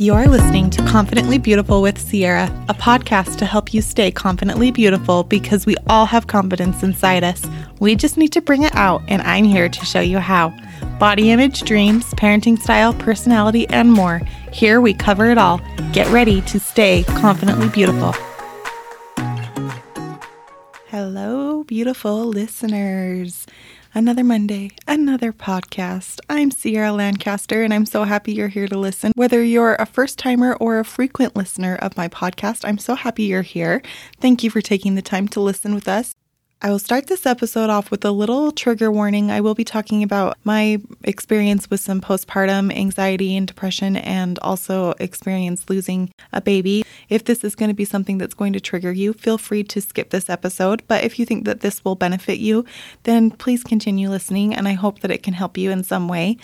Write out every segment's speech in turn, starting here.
You're listening to Confidently Beautiful with Ciera, a podcast to help you stay confidently beautiful because we all have confidence inside us. We just need to bring it out, and I'm here to show you how. Body image, dreams, parenting style, personality, and more. Here we cover it all. Get ready to stay confidently beautiful. Hello, beautiful listeners. Another Monday, another podcast. I'm Ciera Lancaster, and I'm so happy you're here to listen. Whether you're a first timer or a frequent listener of my podcast, I'm so happy you're here. Thank you for taking the time to listen with us. I will start this episode off with a little trigger warning. I will be talking about my experience with some postpartum anxiety and depression, and also experience losing a baby. If this is going to be something that's going to trigger you, feel free to skip this episode. But if you think that this will benefit you, then please continue listening, and I hope that it can help you in some way.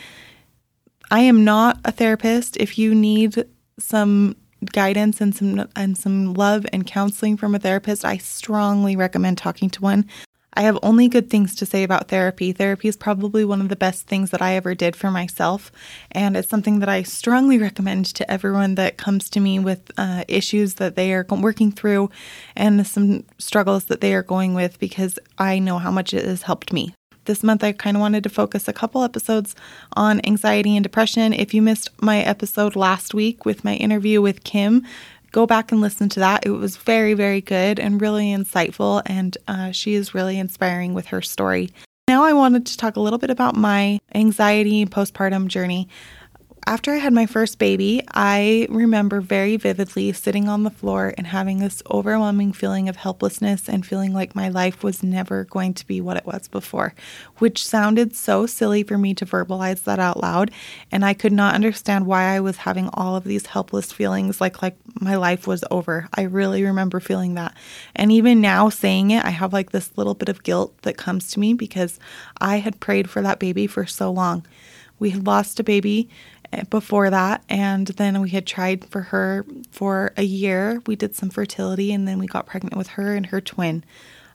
I am not a therapist. If you need some guidance and some and some love and counseling from a therapist, I strongly recommend talking to one. I have only good things to say about therapy. Therapy is probably one of the best things that I ever did for myself, and it's something that I strongly recommend to everyone that comes to me with uh, issues that they are working through and some struggles that they are going with because I know how much it has helped me this month I kind of wanted to focus a couple episodes on anxiety and depression. If you missed my episode last week with my interview with Kim, go back and listen to that. It was very, very good and really insightful, and uh, she is really inspiring with her story. Now, I wanted to talk a little bit about my anxiety postpartum journey. After I had my first baby, I remember very vividly sitting on the floor and having this overwhelming feeling of helplessness and feeling like my life was never going to be what it was before, which sounded so silly for me to verbalize that out loud. And I could not understand why I was having all of these helpless feelings like like my life was over. I really remember feeling that. And even now saying it, I have like this little bit of guilt that comes to me because I had prayed for that baby for so long. We had lost a baby before that. And then we had tried for her for a year. We did some fertility and then we got pregnant with her and her twin.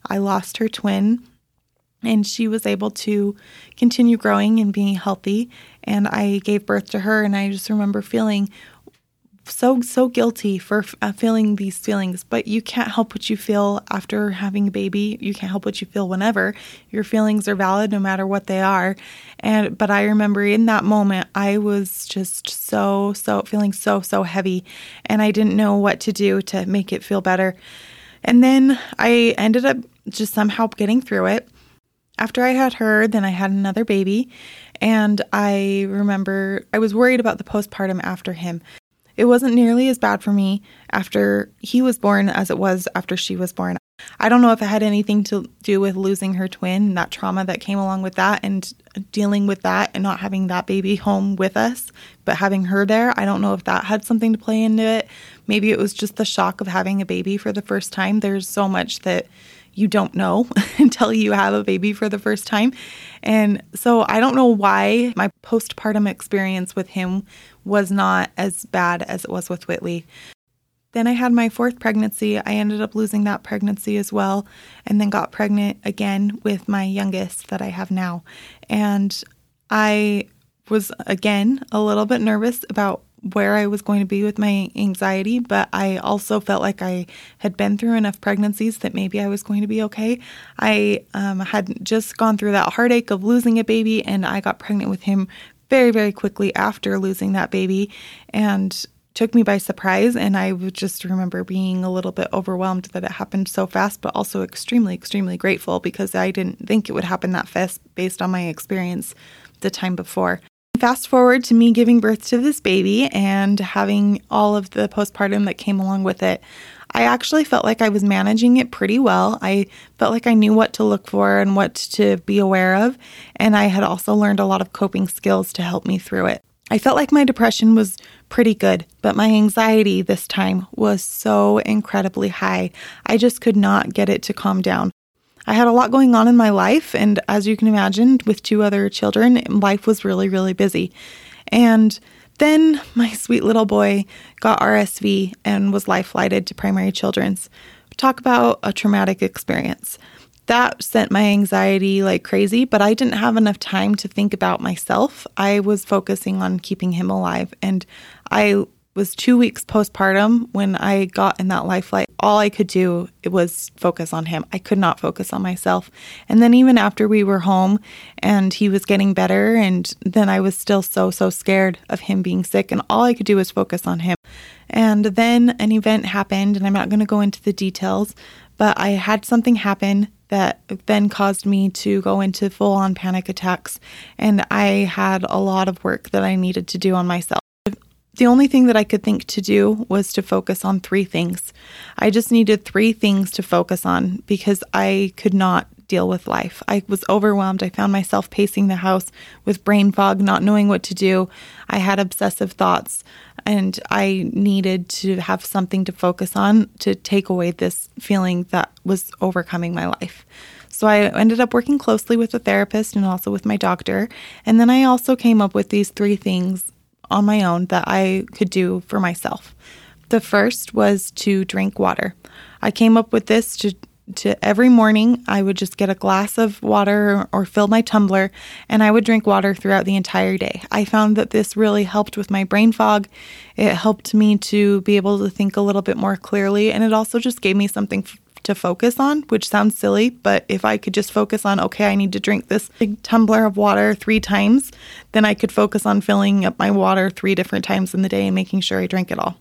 I lost her twin and she was able to continue growing and being healthy. And I gave birth to her. And I just remember feeling so so guilty for uh, feeling these feelings but you can't help what you feel after having a baby. You can't help what you feel whenever. Your feelings are valid no matter what they are. And but i remember in that moment i was just so so feeling so so heavy and i didn't know what to do to make it feel better. And then i ended up just somehow getting through it. After i had her then i had another baby and I remember I was worried about the postpartum after him it wasn't nearly as bad for me after he was born as it was after she was born. I don't know if it had anything to do with losing her twin, that trauma that came along with that, and dealing with that and not having that baby home with us, but having her there. I don't know if that had something to play into it. Maybe it was just the shock of having a baby for the first time. There's so much that you don't know until you have a baby for the first time. And so I don't know why my postpartum experience with him was not as bad as it was with Whitley. Then I had my fourth pregnancy. I ended up losing that pregnancy as well, and then got pregnant again with my youngest that I have now. And I was again a little bit nervous about where I was going to be with my anxiety, but I also felt like I had been through enough pregnancies that maybe I was going to be okay. I um, had just gone through that heartache of losing a baby, and I got pregnant with him very, very quickly after losing that baby and took me by surprise. And I just remember being a little bit overwhelmed that it happened so fast, but also extremely, extremely grateful because I didn't think it would happen that fast based on my experience the time before. Fast forward to me giving birth to this baby and having all of the postpartum that came along with it. I actually felt like I was managing it pretty well. I felt like I knew what to look for and what to be aware of. And I had also learned a lot of coping skills to help me through it. I felt like my depression was pretty good, but my anxiety this time was so incredibly high. I just could not get it to calm down. I had a lot going on in my life, and as you can imagine, with two other children, life was really, really busy. And then my sweet little boy got RSV and was life flighted to primary children's. Talk about a traumatic experience. That sent my anxiety like crazy, but I didn't have enough time to think about myself. I was focusing on keeping him alive, and I was two weeks postpartum when I got in that life flight. All I could do was focus on him. I could not focus on myself. And then even after we were home and he was getting better, and then I was still so, so scared of him being sick. And all I could do was focus on him. And then an event happened, and I'm not going to go into the details, but I had something happen that then caused me to go into full on panic attacks. And I had a lot of work that I needed to do on myself. The only thing that I could think to do was to focus on three things. I just needed three things to focus on because I could not deal with life. I was overwhelmed. I found myself pacing the house with brain fog, not knowing what to do. I had obsessive thoughts and I needed to have something to focus on to take away this feeling that was overcoming my life. So I ended up working closely with a therapist and also with my doctor. And then I also came up with these three things on my own that I could do for myself. The first was to drink water. I came up with this to to every morning I would just get a glass of water or, fill my tumbler and I would drink water throughout the entire day. I found that this really helped with my brain fog. It helped me to be able to think a little bit more clearly and it also just gave me something to focus on, which sounds silly, but if I could just focus on, okay, I need to drink this big tumbler of water three times, then I could focus on filling up my water three different times in the day and making sure I drink it all.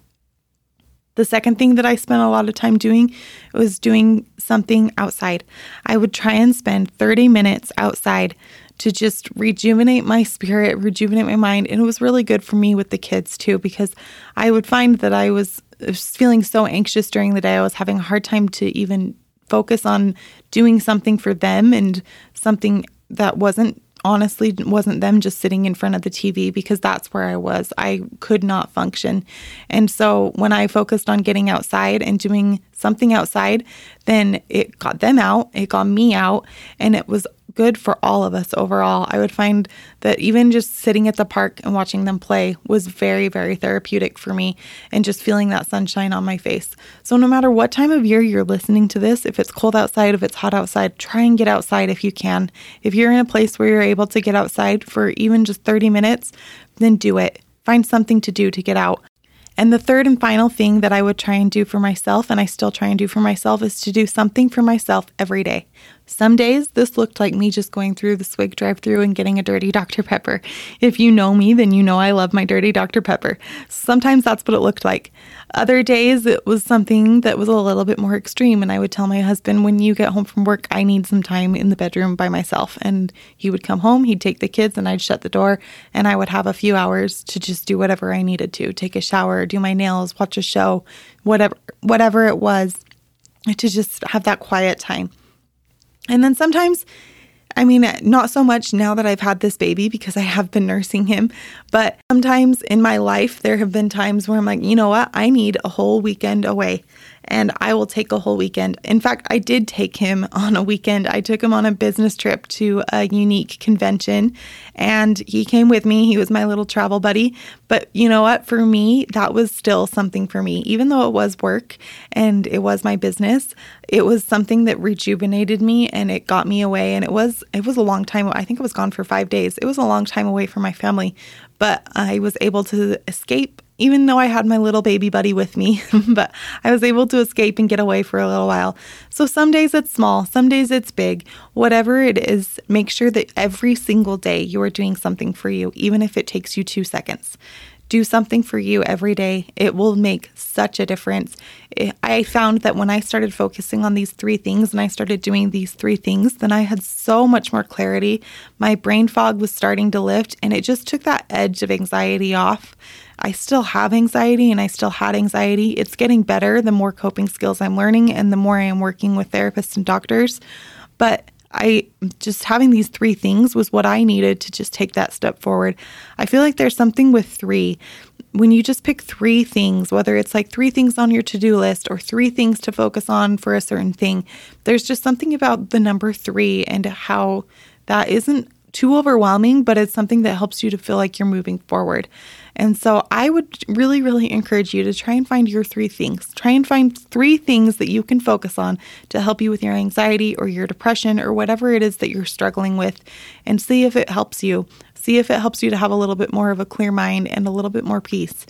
The second thing that I spent a lot of time doing was doing something outside. I would try and spend 30 minutes outside to just rejuvenate my spirit, rejuvenate my mind. And it was really good for me with the kids too, because I would find that I was uh, was feeling so anxious during the day. I was having a hard time to even focus on doing something for them and something that wasn't honestly wasn't them just sitting in front of the TV because that's where I was. I could not function. And so when I focused on getting outside and doing something outside, then it got them out, it got me out, and it was good for all of us overall. I would find that even just sitting at the park and watching them play was very, very therapeutic for me and just feeling that sunshine on my face. So, no matter what time of year you're listening to this, if it's cold outside, if it's hot outside, try and get outside if you can. If you're in a place where you're able to get outside for even just 30 minutes, then do it. Find something to do to get out. And the third and final thing that I would try and do for myself, and I still try and do for myself, is to do something for myself every day. Some days this looked like me just going through the Swig drive through and getting a dirty Dr. Pepper. If you know me, then you know I love my dirty Dr. Pepper. Sometimes that's what it looked like. Other days it was something that was a little bit more extreme, and I would tell my husband, when you get home from work, I need some time in the bedroom by myself. And he would come home, he'd take the kids, and I'd shut the door, and I would have a few hours to just do whatever I needed to take a shower, do my nails, watch a show, whatever, whatever it was, to just have that quiet time. And then sometimes, I mean, not so much now that I've had this baby because I have been nursing him, but sometimes in my life, there have been times where I'm like, you know what? I need a whole weekend away and I will take a whole weekend. In fact, I did take him on a weekend. I took him on a business trip to a Younique convention and he came with me. He was my little travel buddy. But you know what? For me, that was still something for me. Even though it was work and it was my business, it was something that rejuvenated me and it got me away and it was it was a long time. I think I was gone for 5 days. It was a long time away from my family, but I was able to escape even though I had my little baby buddy with me, but I was able to escape and get away for a little while. So some days it's small, some days it's big. Whatever it is, make sure that every single day you are doing something for you, even if it takes you two seconds. Do something for you every day. It will make such a difference. I found that when I started focusing on these three things and I started doing these three things, then I had so much more clarity. My brain fog was starting to lift, and it just took that edge of anxiety off. I still have anxiety and I still had anxiety. It's getting better the more coping skills I'm learning and the more I am working with therapists and doctors. But I just having these three things was what I needed to just take that step forward. I feel like there's something with three. When you just pick three things, whether it's like three things on your to do list or three things to focus on for a certain thing, there's just something about the number three and how that isn't too overwhelming, but it's something that helps you to feel like you're moving forward. And so I would really, really encourage you to try and find your three things. Try and find three things that you can focus on to help you with your anxiety or your depression or whatever it is that you're struggling with and see if it helps you. See if it helps you to have a little bit more of a clear mind and a little bit more peace.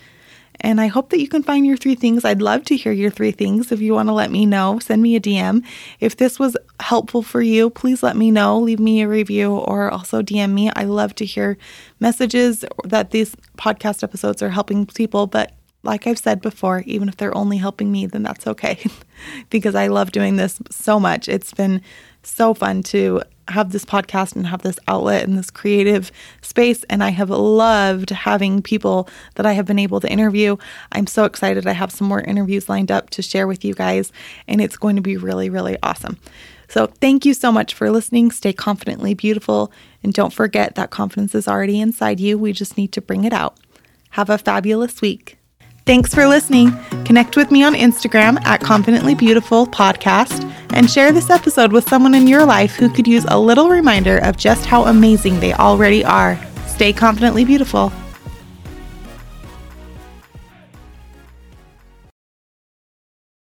And I hope that you can find your three things. I'd love to hear your three things. If you want to let me know, send me a DM. If this was helpful for you, please let me know. Leave me a review or also DM me. I love to hear messages that these podcast episodes are helping people. But like I've said before, even if they're only helping me, then that's okay because I love doing this so much. It's been so fun to have this podcast and have this outlet and this creative space. And I have loved having people that I have been able to interview. I'm so excited. I have some more interviews lined up to share with you guys, and it's going to be really, really awesome. So, thank you so much for listening. Stay confidently beautiful. And don't forget that confidence is already inside you. We just need to bring it out. Have a fabulous week. Thanks for listening. Connect with me on Instagram at Confidently Beautiful Podcast and share this episode with someone in your life who could use a little reminder of just how amazing they already are. Stay confidently beautiful.